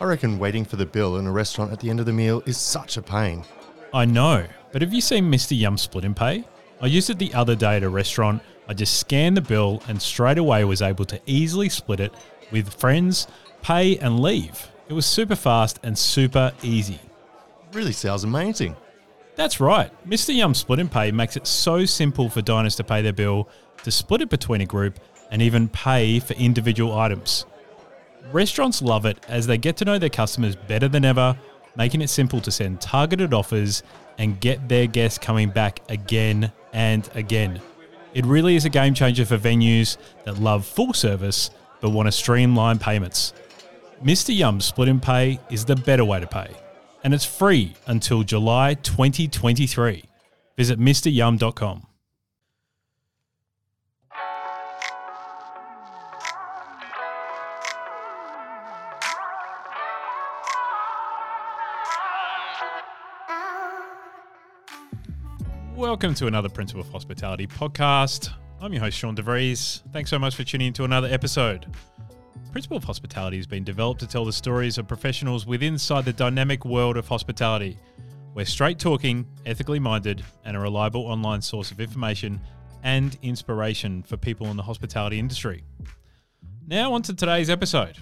I reckon waiting for the bill in a restaurant at the end of the meal is such a pain. I know, but have you seen Mr. Yum Split and Pay? I used it the other day at a restaurant. I just scanned the bill and straight away was able to easily split it with friends, pay and leave. It was super fast and super easy. Really sounds amazing. That's right. Mr. Yum Split and Pay makes it so simple for diners to pay their bill, to split it between a group, and even pay for individual items. Restaurants love it as they get to know their customers better than ever, making it simple to send targeted offers and get their guests coming back again and again. It really is a game changer for venues that love full service but want to streamline payments. Mr. Yum Split and Pay is the better way to pay, and it's free until July 2023. Visit MrYum.com. Welcome to another Principle of Hospitality podcast. I'm your host, Sean DeVries. Thanks so much for tuning in to another episode. Principle of Hospitality has been developed to tell the stories of professionals within inside the dynamic world of hospitality. We're straight talking, ethically minded, and a reliable online source of information and inspiration for people in the hospitality industry. Now, on to today's episode.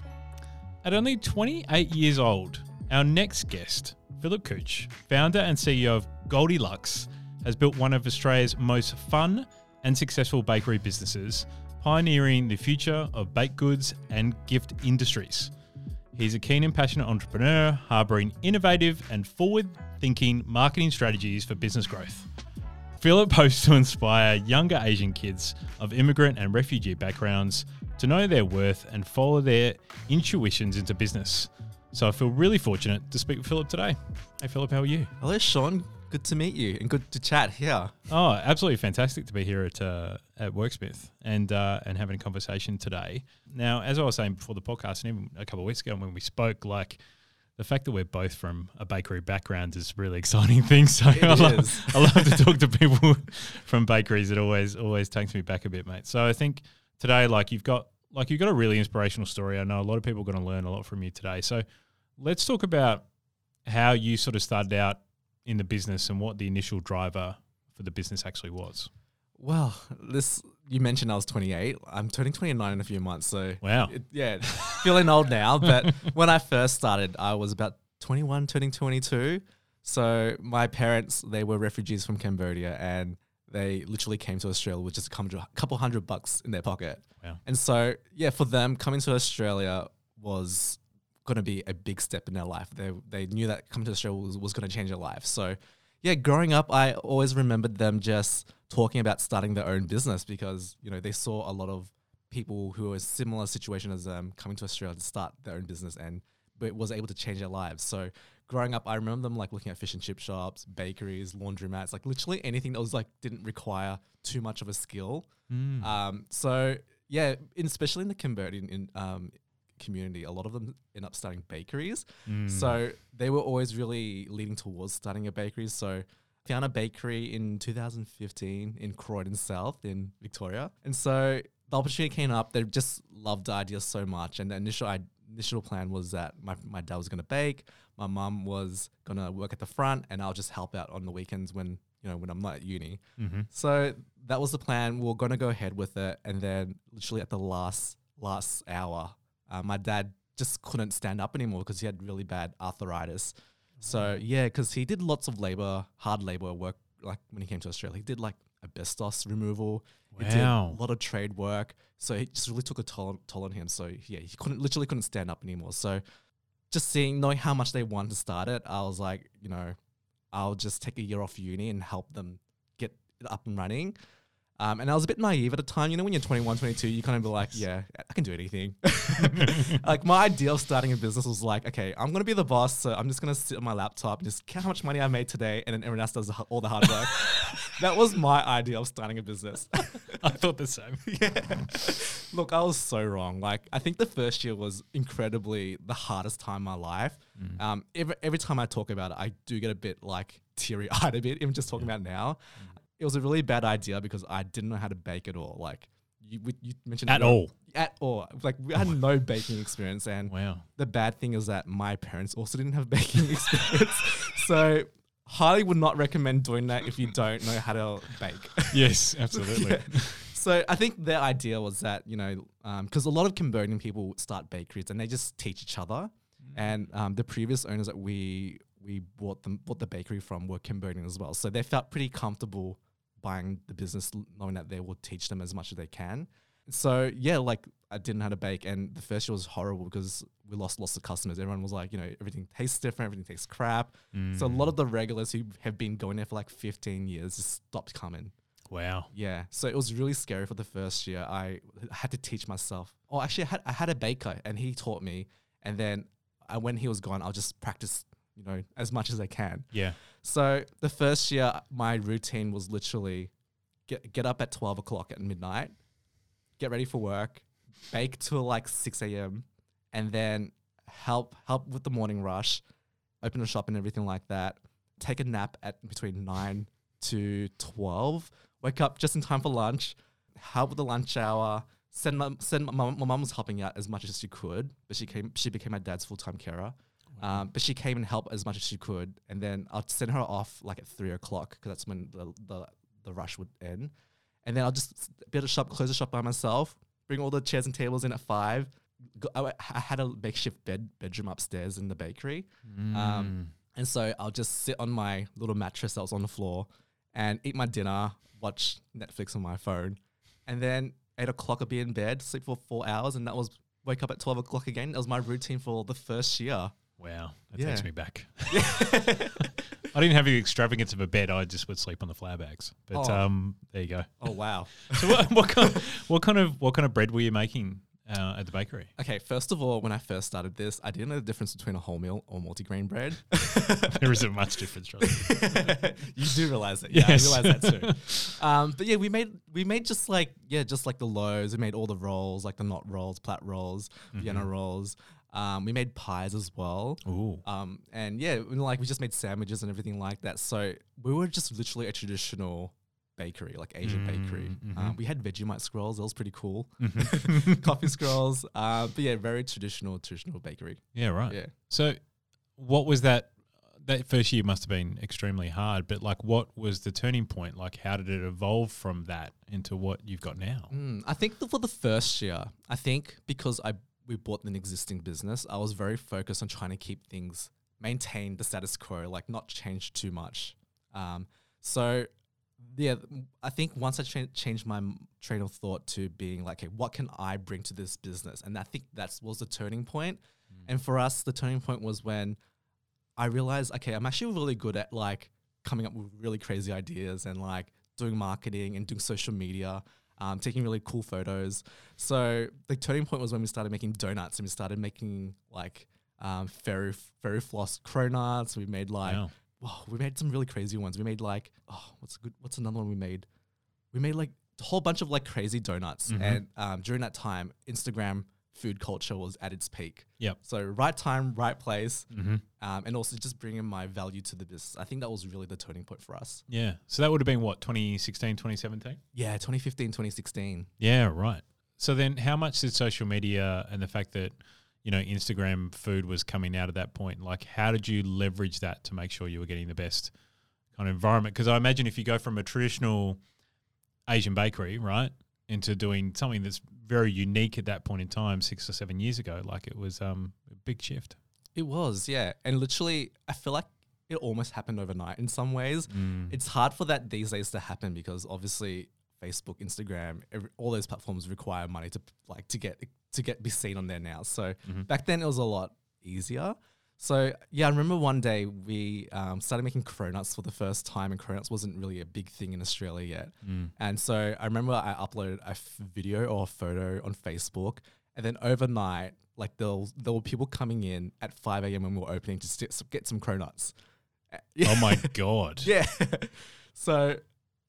At only 28 years old, our next guest, Phillip Kuoch, founder and CEO of Goldelucks, has built one of Australia's most fun and successful bakery businesses, pioneering the future of baked goods and gift industries. He's a keen and passionate entrepreneur, harboring innovative and forward thinking marketing strategies for business growth. Phillip hopes to inspire younger Asian kids of immigrant and refugee backgrounds to know their worth and follow their intuitions into business. So I feel really fortunate to speak with Phillip today. Hey, Phillip, how are you? Hello, Sean. Good to meet you and good to chat here. Oh, absolutely fantastic to be here at uh, at Worksmith and uh, and having a conversation today. Now, as I was saying before the podcast, and even a couple of weeks ago when we spoke, like the fact that we're both from a bakery background is really exciting thing. So I love, I love to talk to people from bakeries. It always always takes me back a bit, mate. So I think today, like you've got like you've got a really inspirational story. I know a lot of people are going to learn a lot from you today. So let's talk about how you sort of started out in the business and what the initial driver for the business actually was. Well, this you mentioned I was 28. I'm turning 29 in a few months, so wow, it, yeah, feeling old now. But when I first started, I was about 21, turning 22. So my parents, they were refugees from Cambodia, and they literally came to Australia with just a couple hundred bucks in their pocket. Wow. And so yeah, for them, coming to Australia was going to be a big step in their life. They they knew that coming to Australia was, was going to change their life. So, yeah, growing up, I always remembered them just talking about starting their own business because you know they saw a lot of people who were in a similar situation as them coming to Australia to start their own business and but was able to change their lives. So growing up, I remember them like looking at fish and chip shops, bakeries, laundromats, like literally anything that was like didn't require too much of a skill. Mm. Um, so yeah, in, especially in the Cambodian in, um, community, a lot of them end up starting bakeries. Mm. So they were always really leading towards starting a bakery. So I found a bakery in 2015 in Croydon South in Victoria. And so the opportunity came up. They just loved the idea so much. And the initial I, initial plan was that my, my dad was going to bake, my mum was going to work at the front, and I'll just help out on the weekends when you know when I'm not at uni. Mm-hmm. So that was the plan. We are going to go ahead with it, and then literally at the last last hour, uh, my dad just couldn't stand up anymore because he had really bad arthritis. So yeah, because he did lots of labor, hard labor work. Like when he came to Australia, he did like asbestos removal. He did a lot of trade work. So it just really took a toll, toll on him. So yeah, he couldn't literally couldn't stand up anymore. So just seeing knowing how much they wanted to start it, I was like, you know, I'll just take a year off uni and help them get it up and running. Um, and I was a bit naive at the time. You know, when you're 21, 22, you kind of be like, yeah, I can do anything. like my idea of starting a business was like, okay, I'm going to be the boss. So I'm just going to sit on my laptop and just count how much money I made today. And then everyone else does all the hard work. that was my idea of starting a business. I thought the same. yeah. Look, I was so wrong. Like, I think the first year was incredibly the hardest time in my life. Mm. Um, every, every time I talk about it, I do get a bit like teary eyed a bit, even just talking about it now. It was a really bad idea because I didn't know how to bake at all. Like, you, we- you mentioned At all. at all. Like we had no baking experience, and Wow. the bad thing is that my parents also didn't have baking experience. so highly would not recommend doing that if you don't know how to bake. Yes, absolutely. Yeah. So I think their idea was that you know because a lot of Cambodian people start bakeries and they just teach each other, and um, the previous owners that we we bought them bought the bakery from were Cambodian as well, so they felt pretty comfortable buying the business, knowing that they will teach them as much as they can. So yeah, like I didn't know how to bake, and the first year was horrible because we lost lots of customers. Everyone was like, you know, everything tastes different, everything tastes crap. So a lot of mm. the regulars who have been going there for like 15 years just stopped coming. Wow. Yeah, so it was really scary for the first year. I had to teach myself. Oh, actually, I had I had a baker, and he taught me. And then I, when he was gone, I'll just practice, you know, as much as I can. Yeah. So the first year, my routine was literally get get up at twelve o'clock at midnight, get ready for work, bake till like six a.m., and then help help with the morning rush, open the shop and everything like that. Take a nap at between nine to twelve. Wake up just in time for lunch. Help with the lunch hour. Send my send my. My mum was helping out as much as she could, but she came. She became my dad's full time carer. Um, but she came and helped as much as she could, and then I'll send her off like at three o'clock because that's when the, the the rush would end. And then I'll just build a shop, close the shop by myself, bring all the chairs and tables in at five. Go, I, I had a makeshift bed bedroom upstairs in the bakery, Mm. um, and so I'll just sit on my little mattress that was on the floor and eat my dinner, watch Netflix on my phone, and then eight o'clock I'll be in bed, sleep for four hours, and that was wake up at twelve o'clock again. That was my routine for the first year. Wow. That Yeah. takes me back. I didn't have the extravagance of a bed. I just would sleep on the flour bags. But Oh. um, there you go. Oh wow. So what, what kind what kind of what kind of bread were you making uh, at the bakery? Okay, first of all, when I first started this, I didn't know the difference between a wholemeal or multigrain bread. There isn't much difference, right? you do realize it, yeah. Yes. I realize that too. Um, but yeah, we made we made just like yeah, just like the loaves. We made all the rolls, like the knot rolls, plat rolls, Vienna rolls. Um, we made pies as well. Ooh. Um, and yeah, we- like we just made sandwiches and everything like that. So we were just literally a traditional bakery, like Asian bakery. Mm, Um, we had Vegemite scrolls. That was pretty cool. Mm-hmm. Coffee scrolls. Uh, but yeah, very traditional, traditional bakery. Yeah, right. Yeah. So, what was that? That first year must have been extremely hard, but like, what was the turning point? Like, how did it evolve from that into what you've got now? Mm, I think that for the first year, I think because I we bought an existing business, I was very focused on trying to keep things maintain the status quo, like not change too much. Um, so yeah, I think once I cha- changed my train of thought to being like, okay, what can I bring to this business? And I think that was the turning point. And for us, the turning point was when I realized, okay, I'm actually really good at like coming up with really crazy ideas and like doing marketing and doing social media, um, taking really cool photos. So the turning point was when we started making donuts and we started making like um, fairy fairy floss cronuts. We made like Wow. wow, we made some really crazy ones. We made like oh, what's a good? What's another one we made? We made like a whole bunch of like crazy donuts. Mhm. And um, during that time, Instagram food culture was at its peak. Yep. So right time, right place, Mm-hmm. um, and also just bringing my value to the business. I think that was really the turning point for us. Yeah. So that would have been what 2016, 2017. Yeah, 2015, 2016. Yeah, right. So then, how much did social media and the fact that you know Instagram food was coming out at that point, like how did you leverage that to make sure you were getting the best kind of environment? Because I imagine if you go from a traditional Asian bakery, right, into doing something that's very unique at that point in time, six or seven years ago, like it was um, a big shift. It was, yeah. And literally, I feel like it almost happened overnight in some ways. Mm. It's hard for that these days to happen because obviously Facebook, Instagram, every, all those platforms require money to like to get to get be seen on there now. So Mhm. back then it was a lot easier. So yeah, I remember one day we um, started making cronuts for the first time, and cronuts wasn't really a big thing in Australia yet. Mm. And so I remember I uploaded a f- video or a photo on Facebook, and then overnight, like there there were people coming in at 5 a.m. when we were opening to st- get some cronuts. Oh my god! yeah. so,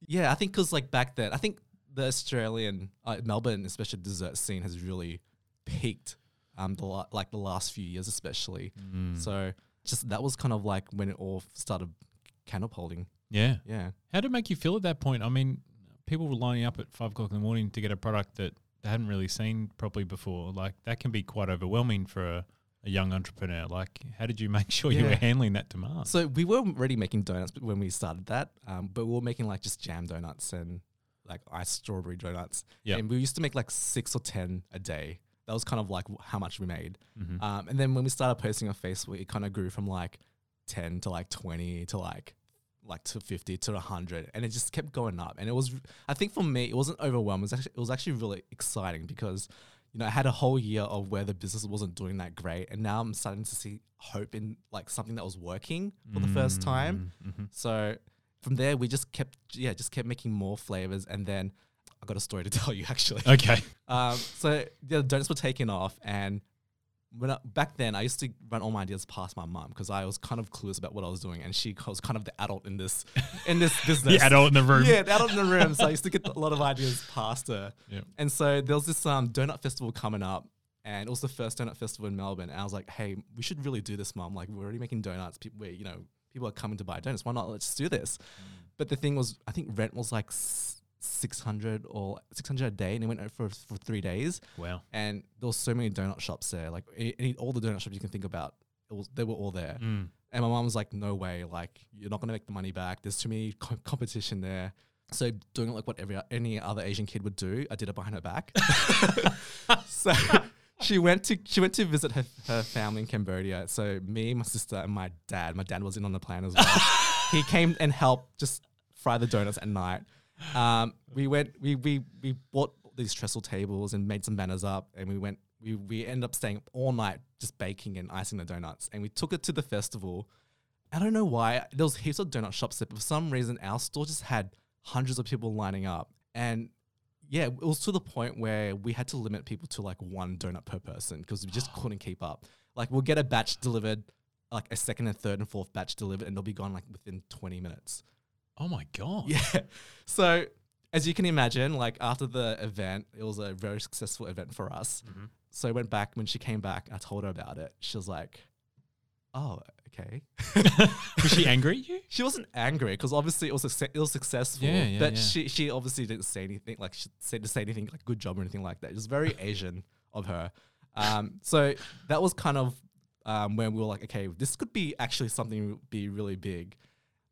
yeah, I think because like back then, I think the Australian, uh, Melbourne, especially dessert scene, has really peaked. Um, the la- like the last few years, especially. Mm. So, just that was kind of like when it all started catapulting. yeah. Yeah. How did it make you feel at that point? I mean, people were lining up at five o'clock in the morning to get a product that they hadn't really seen properly before. Like that can be quite overwhelming for a, a young entrepreneur. Like, how did you make sure you were handling that demand? So we were already making donuts when we started that, um, but we were making like just jam donuts and like iced strawberry donuts. Yep. And we used to make like six or ten a day. That was kind of like how much we made. Mhm. Um, and then when we started posting on Facebook, it kind of grew from like ten to like twenty to like like to fifty to hundred, and it just kept going up. And it was, I think for me, it wasn't overwhelming. It was actually, it was actually really exciting because you know I had a whole year of where the business wasn't doing that great, and now I'm starting to see hope in like something that was working for the first time. Mm, mhm. So from there, we just kept, yeah, just kept making more flavors. And then I got a story to tell you actually. Okay. Um, so yeah, the donuts were taken off, and when I, back then I used to run all my ideas past my mum because I was kind of clueless about what I was doing, and she was kind of the adult in this in this business. The adult in the room. Yeah, the adult in the room. So I used to get a lot of ideas past her. Yep. And so there was this um, donut festival coming up, and it was the first donut festival in Melbourne. And I was like, hey, we should really do this, mum. Like, we're already making donuts. People, we you know, people are coming to buy donuts. Why not? Let's do this. But the thing was, I think rent was like s- 600 or 600 a day, and it went out for, for three days. Wow. And there was so many donut shops there, like any, all the donut shops you can think about. It was, they were all there. Mm. And my mom was like, no way, like, you're not going to make the money back. There's too many co- competition there. So doing it like what every any other Asian kid would do, I did it behind her back. so she went to she went to visit her, her family in Cambodia. So me, my sister, and my dad. My dad was in on the plan as well. he came and helped just fry the donuts at night. Um, we went we we we bought these trestle tables and made some banners up, and we went we we ended up staying all night just baking and icing the donuts, and we took it to the festival. I don't know why there was heaps of donut shops there, but for some reason our store just had hundreds of people lining up, and yeah, it was to the point where we had to limit people to like one donut per person because we just couldn't keep up. Like we'll get a batch delivered, like a second and third and fourth batch delivered, and they'll be gone like within twenty minutes. Oh my god. Yeah. So as you can imagine, like after the event, it was a very successful event for us. Mhm. So I went back when she came back. I told her about it. She was like, "Oh, okay." Was she angry at you? She wasn't angry because obviously it was succe- it was successful. Yeah, yeah, but yeah. she she obviously didn't say anything like she said to say anything like good job or anything like that. It was very Asian of her. Um, so that was kind of um, when we were like, okay, this could be actually something be really big.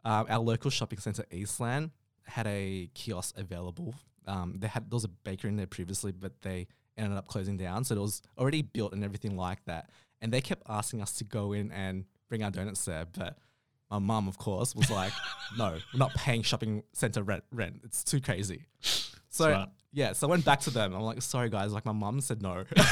Um, our local shopping center, Eastland, had a kiosk available. Um, they had there was a bakery in there previously, but they ended up closing down. So it was already built and everything like that. And they kept asking us to go in and bring our donuts there, but my mum, of course, was like, "No, we're not paying shopping center rent. Rent. It's too crazy." So. Yeah, so I went back to them. I'm like, "Sorry, guys. Like my mum said no." oh,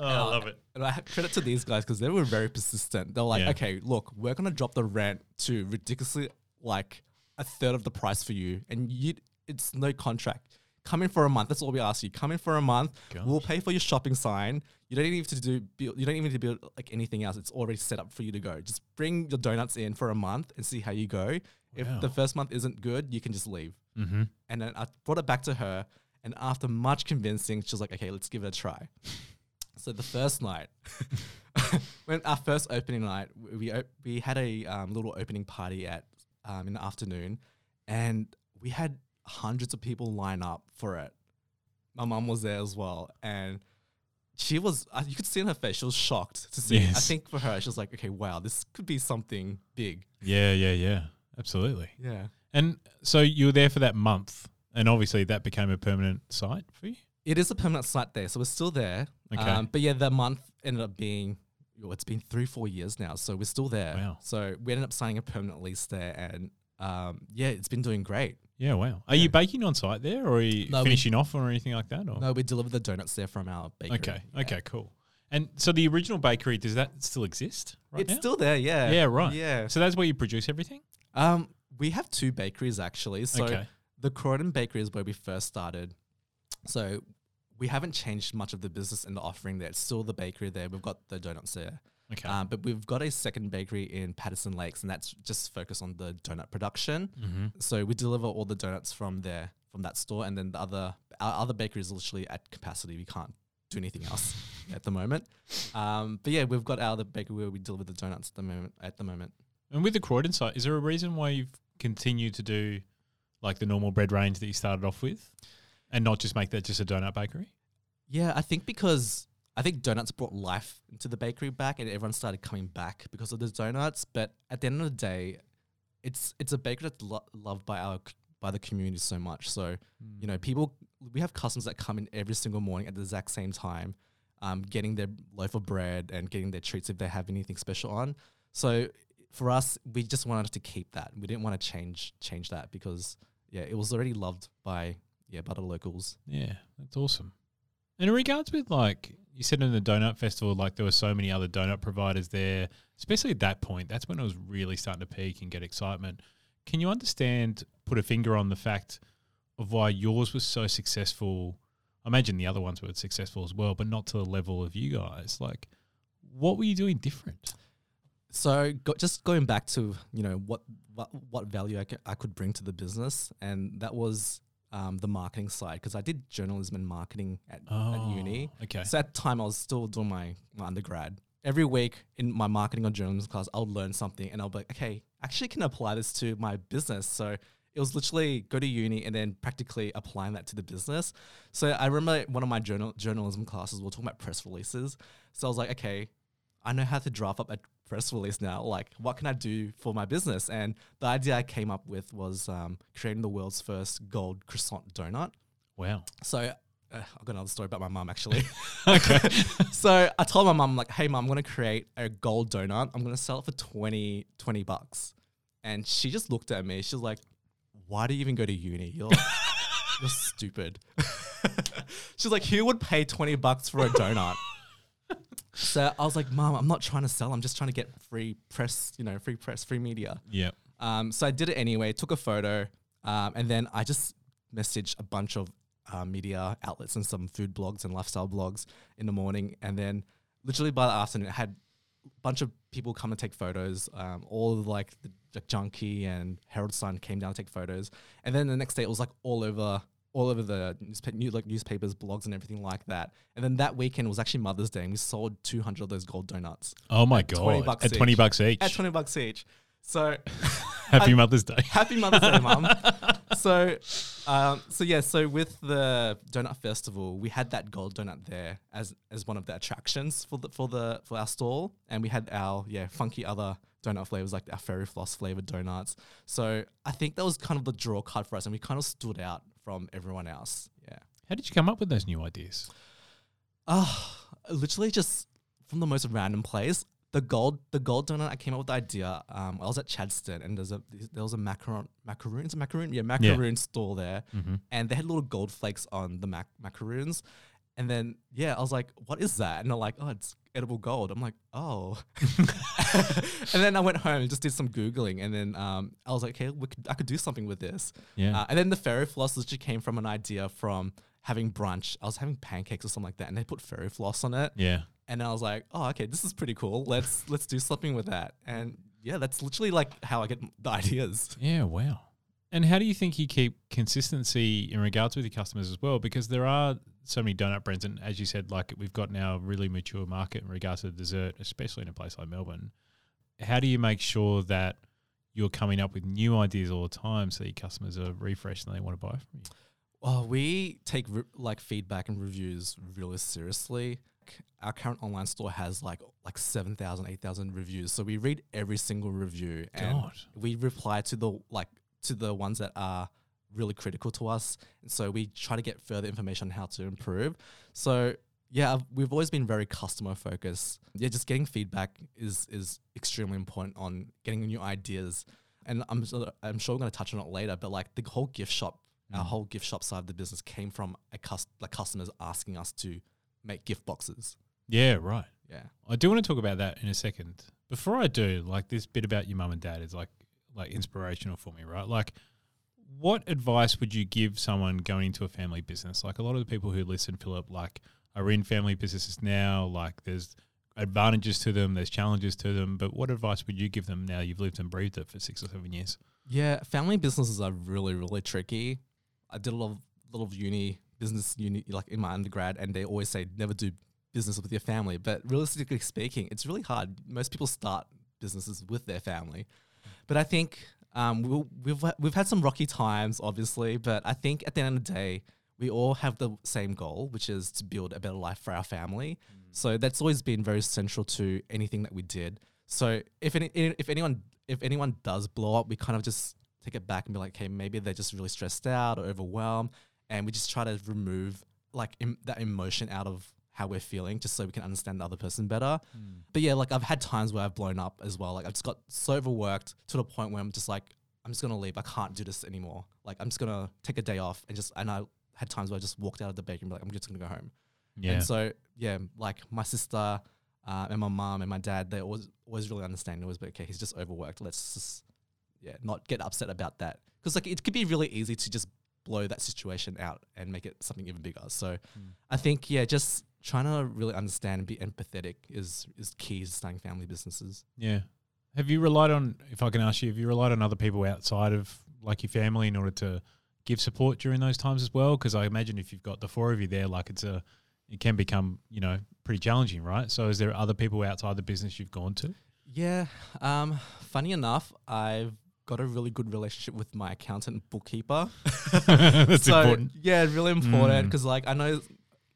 I love it. And I have credit to these guys because they were very persistent. They're like, Yeah. okay, look, we're gonna drop the rent to ridiculously like a third of the price for you, and you, it's no contract. Come in for a month. That's all we ask you. Come in for a month. We'll pay for your shopping sign. You don't even need to do. Build, you don't even need to build like anything else. It's already set up for you to go. Just bring your donuts in for a month and see how you go. If Wow. the first month isn't good, you can just leave. Mm-hmm. And then I brought it back to her, and after much convincing, she was like, "Okay, let's give it a try." So the first night, when our first opening night, we we, op- we had a um, little opening party at um, in the afternoon, and we had hundreds of people line up for it. My mum was there as well, and she was. Uh, you could see in her face, she was shocked to see. I Yes. think for her, she was like, "Okay, wow, this could be something big." Yeah, yeah, yeah. Absolutely. Yeah. And so you were there for that month, and obviously that became a permanent site for you. It is a permanent site there, so we're still there. Okay. Um, but yeah, the month ended up being, oh, it's been three, four years now, so we're still there. Wow. So we ended up signing a permanent lease there, and um, yeah, it's been doing great. Yeah, wow. Are you baking on site there, or are you No, we- finishing off, or anything like that? Or? No, we deliver the donuts there from our bakery. Okay. Yeah. Okay. Cool. And so the original bakery does that still exist? Right it's now? still there, yeah. Yeah, right. Yeah. So that's where you produce everything. Um, we have two bakeries actually. So Okay. the Croydon Bakery is where we first started. So we haven't changed much of the business and the offering there. It's still the bakery there. We've got the donuts there. Okay. Um, but we've got a second bakery in Patterson Lakes, and that's just focused on the donut production. mm-hmm. So we deliver all the donuts from there, from that store, and then the other our other bakery is literally at capacity. We can't do anything else at the moment. Um, but yeah, we've got our other bakery where we deliver the donuts at the moment. At the moment, And with the Croydon site, is there a reason why you've continued to do like the normal bread range that you started off with, and not just make that just a donut bakery? Yeah, I think because I think donuts brought life into the bakery back, and everyone started coming back because of the donuts. But at the end of the day, it's it's a bakery that's lo- loved by our by the community so much. So you know, people we have customers that come in every single morning at the exact same time, um, getting their loaf of bread and getting their treats if they have anything special on. So for us, we just wanted to keep that. We didn't want to change change that because yeah, it was already loved by yeah by the locals. Yeah, that's awesome. And in regards with like you said in the donut festival, like there were so many other donut providers there, especially at that point. That's when it was really starting to peak and get excitement. Can you understand, put a finger on the fact of why yours was so successful? I imagine the other ones were successful as well, but not to the level of you guys. Like, what were you doing different? So go, just going back to you know what what, what value I, ca- I could bring to the business, and that was um, the marketing side because I did journalism and marketing at, at uni. Oh, Okay. So at the time I was still doing my, my undergrad. Every week in my marketing or journalism class, I would learn something, and I'll be like, okay, actually can apply this to my business. So it was literally go to uni and then practically applying that to the business. So I remember one of my journal journalism classes, we were talking about press releases. So I was like, okay, I know how to draft up a press release now. Like, what can I do for my business? And the idea I came up with was um, creating the world's first gold croissant donut. Wow. So uh, I've got another story about my mum actually. Okay. so I told my mum, like, hey, mum, I'm going to create a gold donut. I'm going to sell it for 20, 20 bucks. And she just looked at me. She's like, why do you even go to uni? You're, you're stupid. She's like, who would pay 20 bucks for a donut? So I was like, Mom, I'm not trying to sell. I'm just trying to get free press, you know, free press, free media. yeah. Um, so I did it anyway, took a photo, um, and then I just messaged a bunch of uh, media outlets and some food blogs and lifestyle blogs in the morning. And then literally by the afternoon, I had a bunch of people come and take photos. Um, all of like the, the Junkee and Herald Sun came down to take photos. And then the next day, it was like all over. All over the newspa- new, like newspapers, blogs, and everything like that. And then that weekend was actually Mother's Day, and we sold 200 of those gold donuts Oh my god. 20 bucks At twenty bucks each. at 20 bucks each. So Happy I- Mother's Day. Happy Mother's Day, Mum. so, um, so yeah, so with the donut festival, we had that gold donut there as as one of the attractions for the for the for our stall, and we had our yeah funky other donut flavors like our fairy floss flavored donuts. So I think that was kind of the draw card for us, and we kind of stood out from everyone else. Yeah. How did you come up with those new ideas? Ah, literally just from the most random place. The gold, the gold donut. I came up with the idea. Um, I was at Chadstone, and there's a there was a macaron, macaroons, a macaroon, yeah, macaroon store there, Mm-hmm. and they had little gold flakes on the mac- macaroons. And then yeah, I was like, "What is that?" And they're like, "Oh, it's edible gold." I'm like, "Oh." and then I went home and just did some googling, and then um, I was like, "Okay, we could, I could do something with this." Yeah. Uh, and then the fairy floss literally came from an idea from having brunch. I was having pancakes or something like that, and they put fairy floss on it. yeah. And I was like, oh, okay, this is pretty cool. Let's let's do something with that. And yeah, that's literally like how I get the ideas. Yeah, wow. And how do you think you keep consistency in regards with your customers as well? Because there are so many donut brands, and as you said, like we've got now a really mature market in regards to dessert, especially in a place like Melbourne. How do you make sure that you're coming up with new ideas all the time so your customers are refreshed and they want to buy from you? Well, we take re- like feedback and reviews really seriously. Our current online store has like like 7,000, 8,000 reviews. So we read every single review and God. we reply to the like to the ones that are really critical to us. And so we try to get further information on how to improve. So yeah, I've- we've always been very customer focused. Yeah, just getting feedback is is extremely important on getting new ideas. And I'm sure, I'm sure we're going to touch on it later, but like the whole gift shop, our mm. whole gift shop side of the business came from a cus- like customers asking us to make gift boxes. Yeah, right. Yeah. I do want to talk about that in a second. Before I do, like this bit about your mum and dad is like like inspirational for me, right? Like what advice would you give someone going into a family business? Like a lot of the people who listen, Phillip, like are in family businesses now, like there's advantages to them, there's challenges to them, but what advice would you give them now you've lived and breathed it for six or seven years? Yeah, family businesses are really, really tricky. I did a lot of, lot of uni business uni like in my undergrad, and they always say never do business with your family. But realistically speaking, it's really hard. Most people start businesses with their family, but I think Um, we'll, we've we've had some rocky times, obviously, but I think at the end of the day, we all have the same goal, which is to build a better life for our family. So that's always been very central to anything that we did. So if any, if anyone if anyone does blow up, we kind of just take it back and be like, okay, maybe they're just really stressed out or overwhelmed, and we just try to remove like that emotion out of how we're feeling, just so we can understand the other person better. But yeah, like I've had times where I've blown up as well. Like I've just got so overworked to the point where I'm just like, I'm just gonna leave. I can't do this anymore. Like I'm just gonna take a day off and just and I had times where I just walked out of the bakery and be like, I'm just gonna go home. Yeah. And so yeah, like my sister uh, and my mom and my dad, they always always really understand. Always be okay. He's just overworked. Let's just yeah, not get upset about that because like it could be really easy to just blow that situation out and make it something even bigger. So I think yeah, just trying to really understand and be empathetic is is key to starting family businesses. Yeah. Have you relied on, if I can ask you, have you relied on other people outside of like your family in order to give support during those times as well? Because I imagine if you've got the four of you there, like it's a, it can become, you know, pretty challenging, right? So is there other people outside the business you've gone to? Yeah. Um, funny enough, I've got a really good relationship with my accountant and bookkeeper. That's so, important. Yeah, really important Mm. because like I know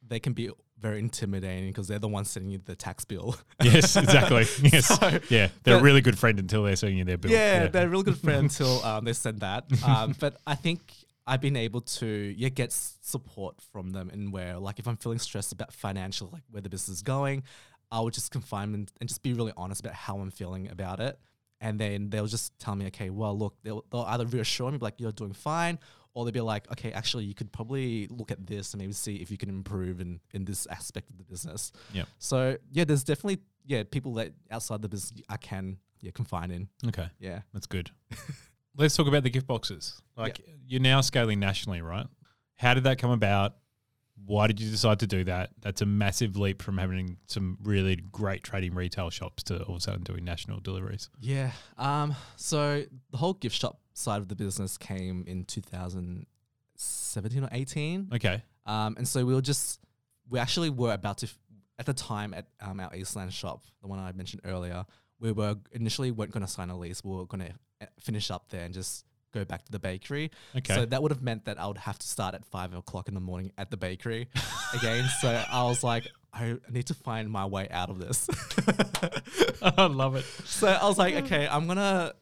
they can be very intimidating because they're the ones sending you the tax bill. Yes, exactly. Yes. So, yeah. They're a really good friend until they're sending you their bill. Yeah, they're a real good friend until um, they send that. Um, but I think I've been able to yeah get support from them in where like if I'm feeling stressed about financial like where the business is going, I would just confine them and just be really honest about how I'm feeling about it. And then they'll just tell me, okay, well, look, they'll, they'll either reassure me, like, you're doing fine, or they'd be like, okay, actually, you could probably look at this and maybe see if you can improve in, in this aspect of the business. Yeah. So, yeah, there's definitely, yeah, people that outside the business I can, yeah, confine in. Okay. Yeah. That's good. Let's talk about the gift boxes. Like you're now scaling nationally, right? How did that come about? Why did you decide to do that? That's a massive leap from having some really great trading retail shops to all of a sudden doing national deliveries. Yeah. Um. So the whole gift shop side of the business came in 2017 or 18. Okay. Um. And so we were just we actually were about to f- at the time at um, our Eastland shop, the one I mentioned earlier. We were initially weren't going to sign a lease. We were going to finish up there and just go back to the bakery. Okay. So that would have meant that I would have to start at five o'clock in the morning at the bakery again. So I was like, I need to find my way out of this. I love it. so I was like, okay, I'm gonna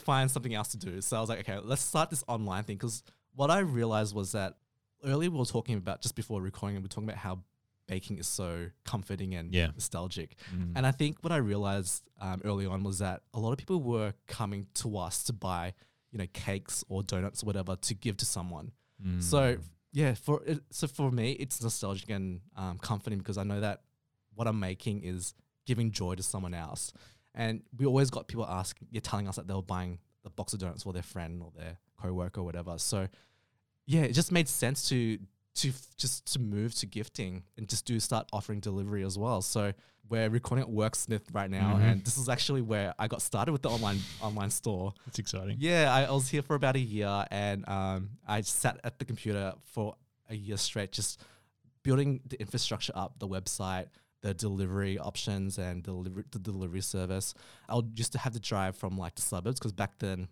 find something else to do. So I was like, okay, let's start this online thing because what I realized was that earlier we were talking about just before recording, we were talking about how baking is so comforting and Yeah. nostalgic. Mm. And I think what I realized um, early on was that a lot of people were coming to us to buy, you know, cakes or donuts or whatever to give to someone. Mm. So yeah, for it, so for me, it's nostalgic and um, comforting because I know that what I'm making is giving joy to someone else. And we always got people asking, you're telling us that they were buying the box of donuts for their friend or their coworker or whatever. So yeah, it just made sense to to f- just to move to gifting and just do start offering delivery as well. So we're recording at Worksmith right now, Mhm. and this is actually where I got started with the online online store. That's exciting. Yeah, I, I was here for about a year, and um, I sat at the computer for a year straight, just building the infrastructure up, the website, the delivery options, and delivery, the delivery service. I would used to have to drive from like the suburbs because back then.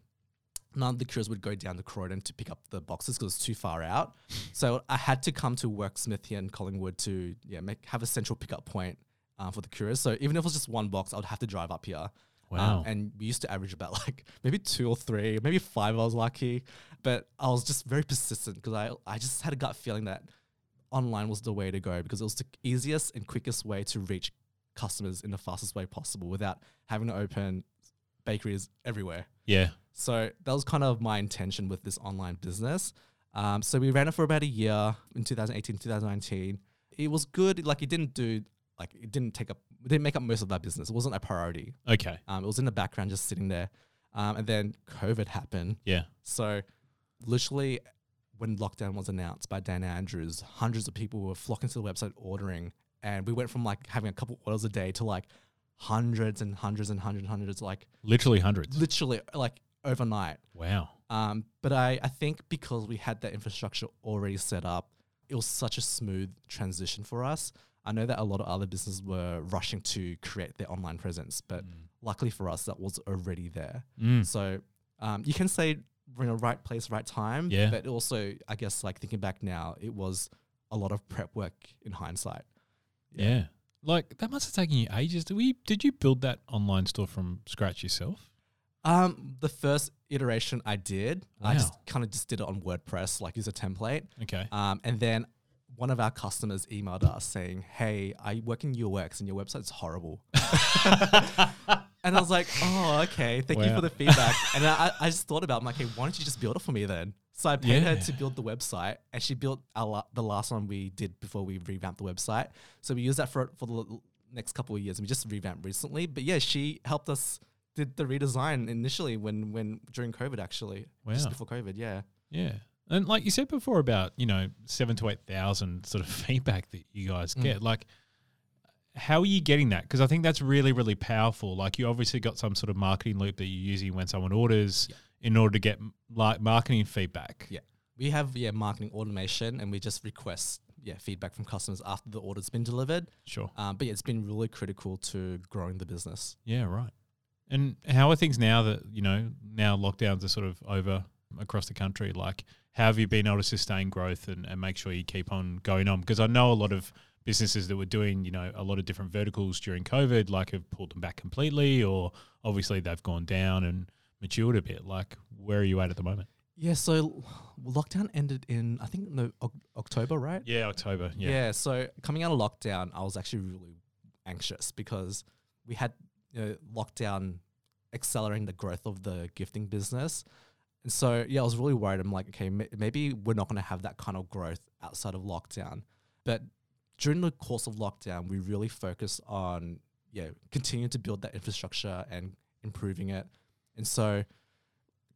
None of the couriers would go down to Croydon to pick up the boxes because it's too far out. So I had to come to Worksmith here in Collingwood to yeah make have a central pickup point uh, for the couriers. So even if it was just one box, I would have to drive up here. Wow. Um, and we used to average about like maybe two or three, maybe five. I was lucky, but I was just very persistent because I I just had a gut feeling that online was the way to go because it was the easiest and quickest way to reach customers in the fastest way possible without having to open bakeries everywhere. yeah. So that was kind of my intention with this online business. Um, so we ran it for about a year in 2018, 2019. It was good. Like it didn't do like it didn't take up it didn't make up most of our business. It wasn't a priority. Okay. Um, it was in the background, just sitting there. Um, and then COVID happened. Yeah. So, literally, when lockdown was announced by Dan Andrews, hundreds of people were flocking to the website ordering, and we went from like having a couple orders a day to like hundreds and hundreds and hundreds and hundreds, like Literally hundreds. literally like overnight. Wow. Um, but I, I think because we had that infrastructure already set up, it was such a smooth transition for us. I know that a lot of other businesses were rushing to create their online presence, but luckily for us, that was already there. Mm. So um, you can say we're in a right place, right time. Yeah. But also, I guess, like thinking back now, it was a lot of prep work in hindsight. Yeah. Like that must have taken you ages. Did we did you build that online store from scratch yourself? Um, the first iteration I did, I just kind of just did it on WordPress, like use a template. Okay. Um, and then one of our customers emailed us saying, "Hey, I work in UX and your website's horrible." and I was like, "Oh, okay. Thank you for the feedback." and I, I just thought about, I'm like, "Hey, why don't you just build it for me then?" So I paid her to build the website, and she built our la- the last one we did before we revamped the website. So we used that for for the next couple of years. and We just revamped recently, but yeah, she helped us did the redesign initially when when during COVID actually, just before COVID. Yeah. Yeah. And like you said before about, you know, seven to 8,000 sort of feedback that you guys Mm. get, like, how are you getting that? Because I think that's really, really powerful. Like, you obviously got some sort of marketing loop that you're using when someone orders Yeah. in order to get like marketing feedback. Yeah. We have yeah marketing automation, and we just request yeah feedback from customers after the order's been delivered. Sure. Um, but yeah, it's been really critical to growing the business. Yeah, right. And how are things now that, you know, now lockdowns are sort of over across the country? Like, how have you been able to sustain growth and, and make sure you keep on going on? Because I know a lot of businesses that were doing, you know, a lot of different verticals during COVID, like have pulled them back completely, or obviously they've gone down and matured a bit. Like, where are you at at the moment? Yeah. So lockdown ended in I think no Oc- October, right? Yeah, October. Yeah. Yeah. So coming out of lockdown, I was actually really anxious because we had you know, lockdown accelerating the growth of the gifting business. And so, yeah, I was really worried. I'm like, okay, ma- maybe we're not going to have that kind of growth outside of lockdown. But during the course of lockdown, we really focused on, yeah, continuing to build that infrastructure and improving it. And so,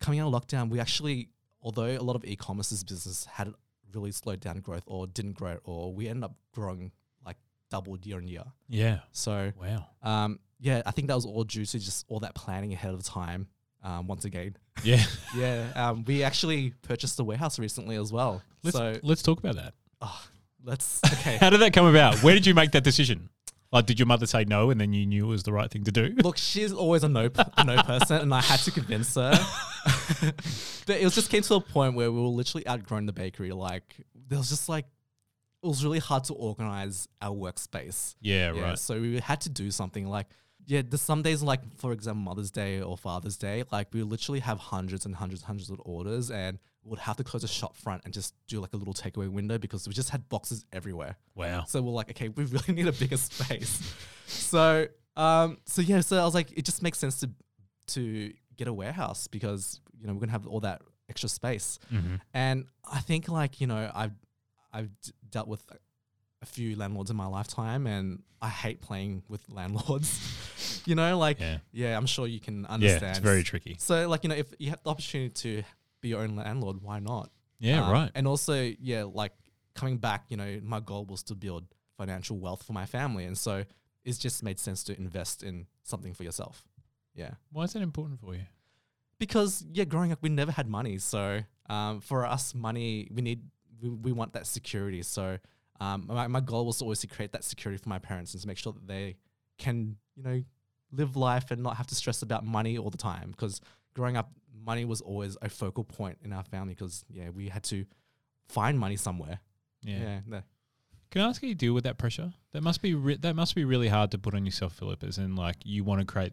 coming out of lockdown, we actually, although a lot of e-commerce's business had really slowed down growth or didn't grow at all, we ended up growing like doubled year on year. Yeah. So, Wow. um, yeah, I think that was all due to just all that planning ahead of time. Um, once again, Yeah. yeah, um, we actually purchased a warehouse recently as well. let's, so let's talk about that. oh, let's okay. How did that come about? Where did you make that decision? Like, did your mother say no and then you knew it was the right thing to do? Look, she's always a no, a no person, and I had to convince her. but it was just came to a point where we were literally outgrowing the bakery. Like there was just like it was really hard to organize our workspace. Yeah, Yeah, right. So we had to do something like, yeah, there's some days like, for example, Mother's Day or Father's Day, like we literally have hundreds and hundreds and hundreds of orders and we would have to close the shop front and just do like a little takeaway window because we just had boxes everywhere. Wow. So we're like, okay, we really need a bigger space. so, um, so yeah, so I was like, it just makes sense to to get a warehouse because you know we're gonna have all that extra space. Mm-hmm. And I think like you know I've I've d- dealt with a few landlords in my lifetime, and I hate playing with landlords. you know, like Yeah. yeah. I'm sure you can understand. Yeah, it's very tricky. so like you know if you have the opportunity to be your own landlord, why not? Yeah, Um, right. And also yeah, like coming back, you know, my goal was to build financial wealth for my family, and so it just made sense to invest in something for yourself. Yeah Why is that important for you? because yeah, growing up we never had money, so um, for us, money we need we, we want that security. So um, my my goal was always to create that security for my parents and to make sure that they can you know live life and not have to stress about money all the time. Because growing up, money was always a focal point in our family. Because yeah, we had to find money somewhere. Yeah. Yeah, no. Can I ask how you deal with that pressure? That must be re- that must be really hard to put on yourself, Phillip. As in, like you want to create.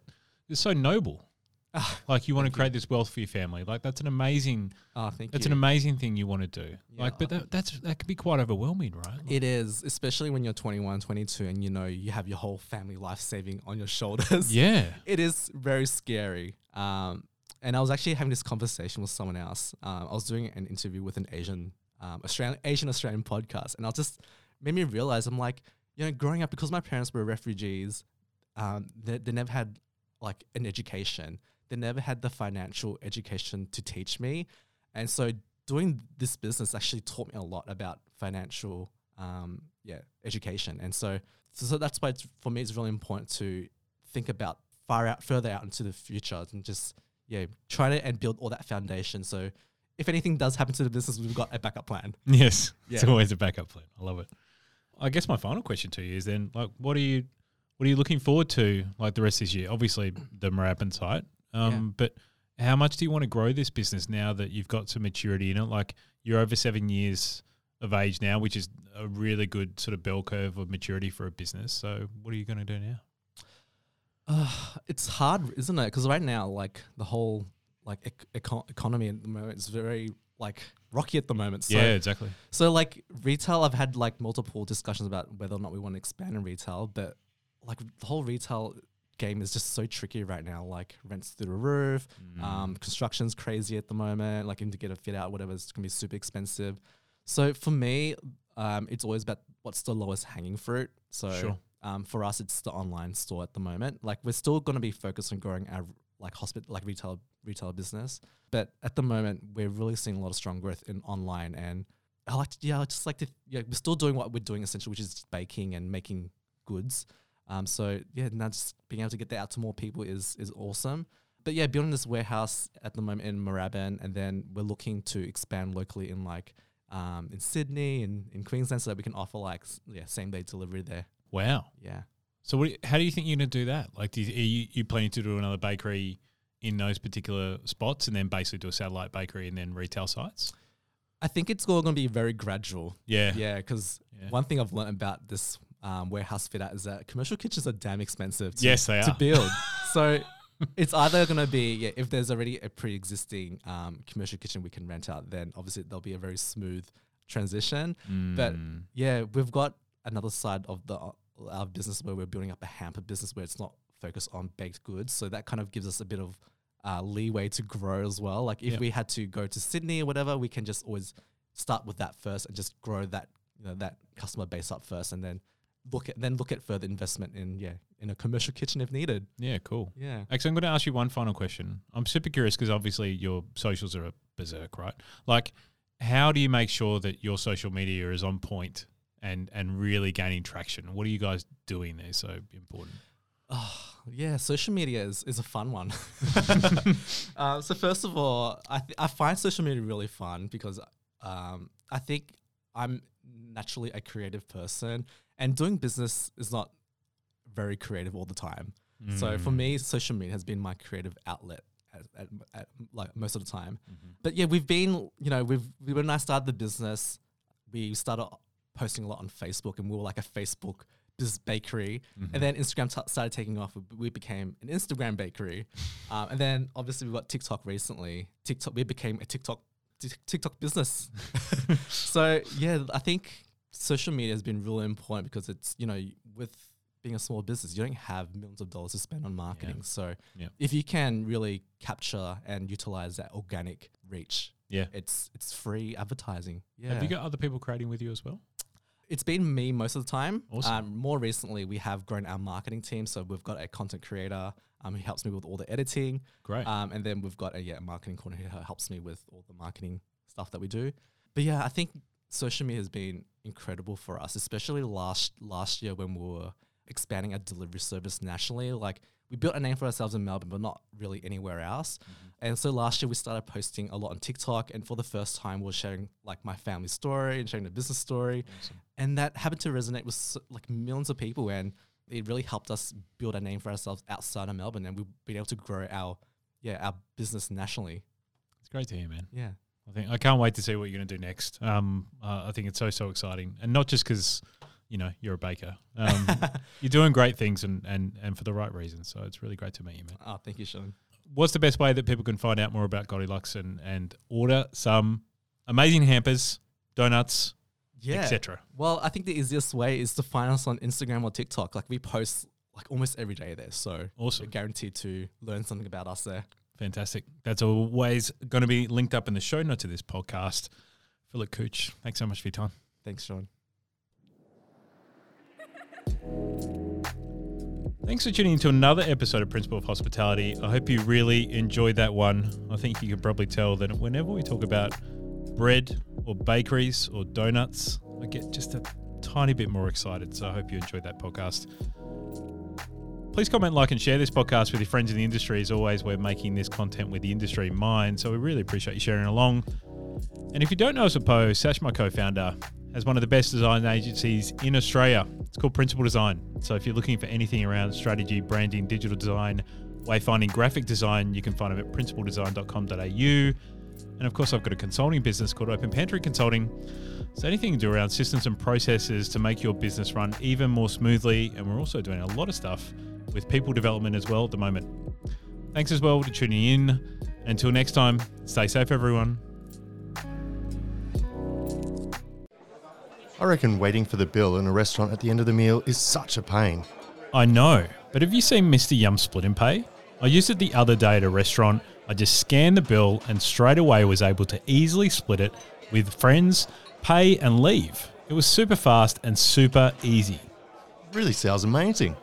It's so noble. Like you want to you. create this wealth for your family. Like that's an amazing. oh, thank That's you. an amazing thing you want to do. Yeah, like, but that, that's that can be quite overwhelming, right? Like- It is, especially when you're 21, 22, and you know you have your whole family life saving on your shoulders. yeah. it is very scary. Um, and I was actually having this conversation with someone else. Um, I was doing an interview with an Asian um, Australian Asian Australian podcast, and I just made me realize I'm like, you know, growing up because my parents were refugees, um, they, they never had like an education. They never had the financial education to teach me, and so doing this business actually taught me a lot about financial, um, yeah, education. And so, so, so that's why it's, for me it's really important to think about far out, further out into the future, and just yeah, try to and build all that foundation. So, if anything does happen to the business, we've got a backup plan. Yes. It's always a backup plan. I love it. I guess my final question to you is then like what are you what are you looking forward to like the rest of this year? Obviously the Moorabbin site. Um but How much do you want to grow this business now that you've got some maturity in it? Like you're over seven years of age now, which is a really good sort of bell curve of maturity for a business. So, what are you going to do now? Uh, it's hard, isn't it? Because right now, like the whole like ec- eco- economy at the moment is very like rocky at the moment. So, yeah, exactly. So like retail, I've had like multiple discussions about whether or not we want to expand in retail, but like the whole retail game is just so tricky right now. Like rents through the roof, Mm. um, construction's crazy at the moment. Like even to get a fit out, whatever, it's gonna be super expensive. So for me, um, it's always about what's the lowest hanging fruit. So Sure. um, for us, it's the online store at the moment. Like we're still gonna be focused on growing our like hospital, like retail retail business, but at the moment we're really seeing a lot of strong growth in online and. I like to, yeah, I just like to, yeah, we're still doing what we're doing essentially, which is baking and making goods. Um, so yeah, now just being able to get that out to more people is is awesome. But yeah, building this warehouse at the moment in Moorabbin, and then we're looking to expand locally in like um, in Sydney and in Queensland, so that we can offer like yeah same day delivery there. Wow. Yeah. So, what, how do you think you're going to do that? Like, do you, are you, you planning to do another bakery in those particular spots and then basically do a satellite bakery and then retail sites? I think it's all going to be very gradual. Yeah. Yeah, because Yeah. one thing I've learned about this um, warehouse fit out is that commercial kitchens are damn expensive. To, Yes, they to are. build. so it's either going to be yeah, if there's already a pre-existing um, commercial kitchen we can rent out, then obviously there'll be a very smooth transition. But Mm. yeah, we've got another side of the our business where we're building up a hamper business where it's not focused on baked goods. So that kind of gives us a bit of uh, leeway to grow as well. Like if Yep. we had to go to Sydney or whatever, we can just always start with that first and just grow that you know that customer base up first, and then look at then look at further investment in yeah in a commercial kitchen if needed. yeah, cool. Yeah. Actually, I'm going to ask you one final question. I'm super curious because obviously your socials are a berserk, right? Like, how do you make sure that your social media is on point and and really gaining traction? What are you guys doing there so important? Oh, yeah, social media is, is a fun one. uh, so first of all, I, th- I find social media really fun because um, I think I'm naturally a creative person, and doing business is not very creative all the time. So for Mm. me, social media has been my creative outlet at, at, at like most of the time. Mhm. But yeah, we've been, you know, we've we, when I started the business, we started posting a lot on Facebook, and we were like a Facebook business bakery. Mhm. And then Instagram t- started taking off. We- We became an Instagram bakery, um, and then obviously we got TikTok recently. TikTok, we became a TikTok TikTok business. so yeah, I think social media has been really important because it's you know with being a small business, you don't have millions of dollars to spend on marketing. So Yeah. if you can really capture and utilize that organic reach, Yeah. it's it's free advertising. Yeah, Have you got other people creating with you as well? it's been me most of the time. Awesome. Um, more recently, we have grown our marketing team. So we've got a content creator um, who helps me with all the editing. Great. Um, and then we've got a yeah, marketing coordinator who helps me with all the marketing stuff that we do. But yeah, I think social media has been incredible for us, especially last last year when we were expanding our delivery service nationally. Like we built a name for ourselves in Melbourne, but not really anywhere else. Mm-hmm. And so last year we started posting a lot on TikTok, and for the first time we were sharing like my family story and sharing the business story, Awesome. and that happened to resonate with so, like millions of people, and it really helped us build a name for ourselves outside of Melbourne, and we've been able to grow our yeah our business nationally. It's great to hear, man. Yeah. I think I can't wait to see what you're going to do next. Um, uh, I think it's so so exciting, and not just because you know you're a baker. Um, you're doing great things, and and and for the right reasons. So it's really great to meet you, man. Oh, thank you, Sean. What's the best way that people can find out more about Goldelucks and and order some amazing hampers, donuts, Yeah. etc. Well, I think the easiest way is to find us on Instagram or TikTok. Like we post like almost every day there, so you're Awesome, guaranteed to learn something about us there. Fantastic. That's always going to be linked up in the show notes of this podcast. Phillip Kuoch, thanks so much for your time. Thanks, Sean. Thanks for tuning into another episode of Principle of Hospitality. I hope you really enjoyed that one. I think you can probably tell that whenever we talk about bread or bakeries or donuts, I get just a tiny bit more excited. So I hope you enjoyed that podcast. Please comment, like, and share this podcast with your friends in the industry. As always, we're making this content with the industry in mind, so we really appreciate you sharing along. And if you don't know Poe, Sash, my co-founder, has one of the best design agencies in Australia. It's called Principal Design. So if you're looking for anything around strategy, branding, digital design, Wayfinding graphic design, you can find them at principaldesign.com.au. And of course, I've got a consulting business called Open Pantry Consulting. So anything to do around systems and processes to make your business run even more smoothly. And we're also doing a lot of stuff with people development as well at the moment. Thanks as well for tuning in. Until next time, stay safe, everyone. I reckon waiting for the bill in a restaurant at the end of the meal is such a pain. I know, but have you seen Mr. Yum Split and Pay? I used it the other day at a restaurant. I just scanned the bill and straight away was able to easily split it with friends, pay, and leave. It was super fast and super easy. Really sounds amazing.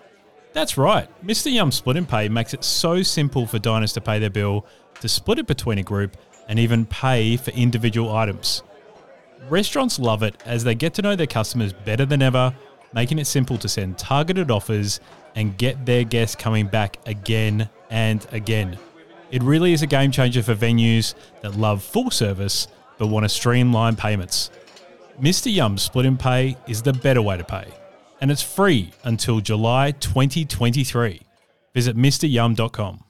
That's right. Mr. Yum Split and Pay makes it so simple for diners to pay their bill, to split it between a group, and even pay for individual items. Restaurants love it as they get to know their customers better than ever, making it simple to send targeted offers and get their guests coming back again and again. It really is a game changer for venues that love full service but want to streamline payments. Mr. Yum Split and Pay is the better way to pay, and it's free until July 2023. Visit MrYum.com.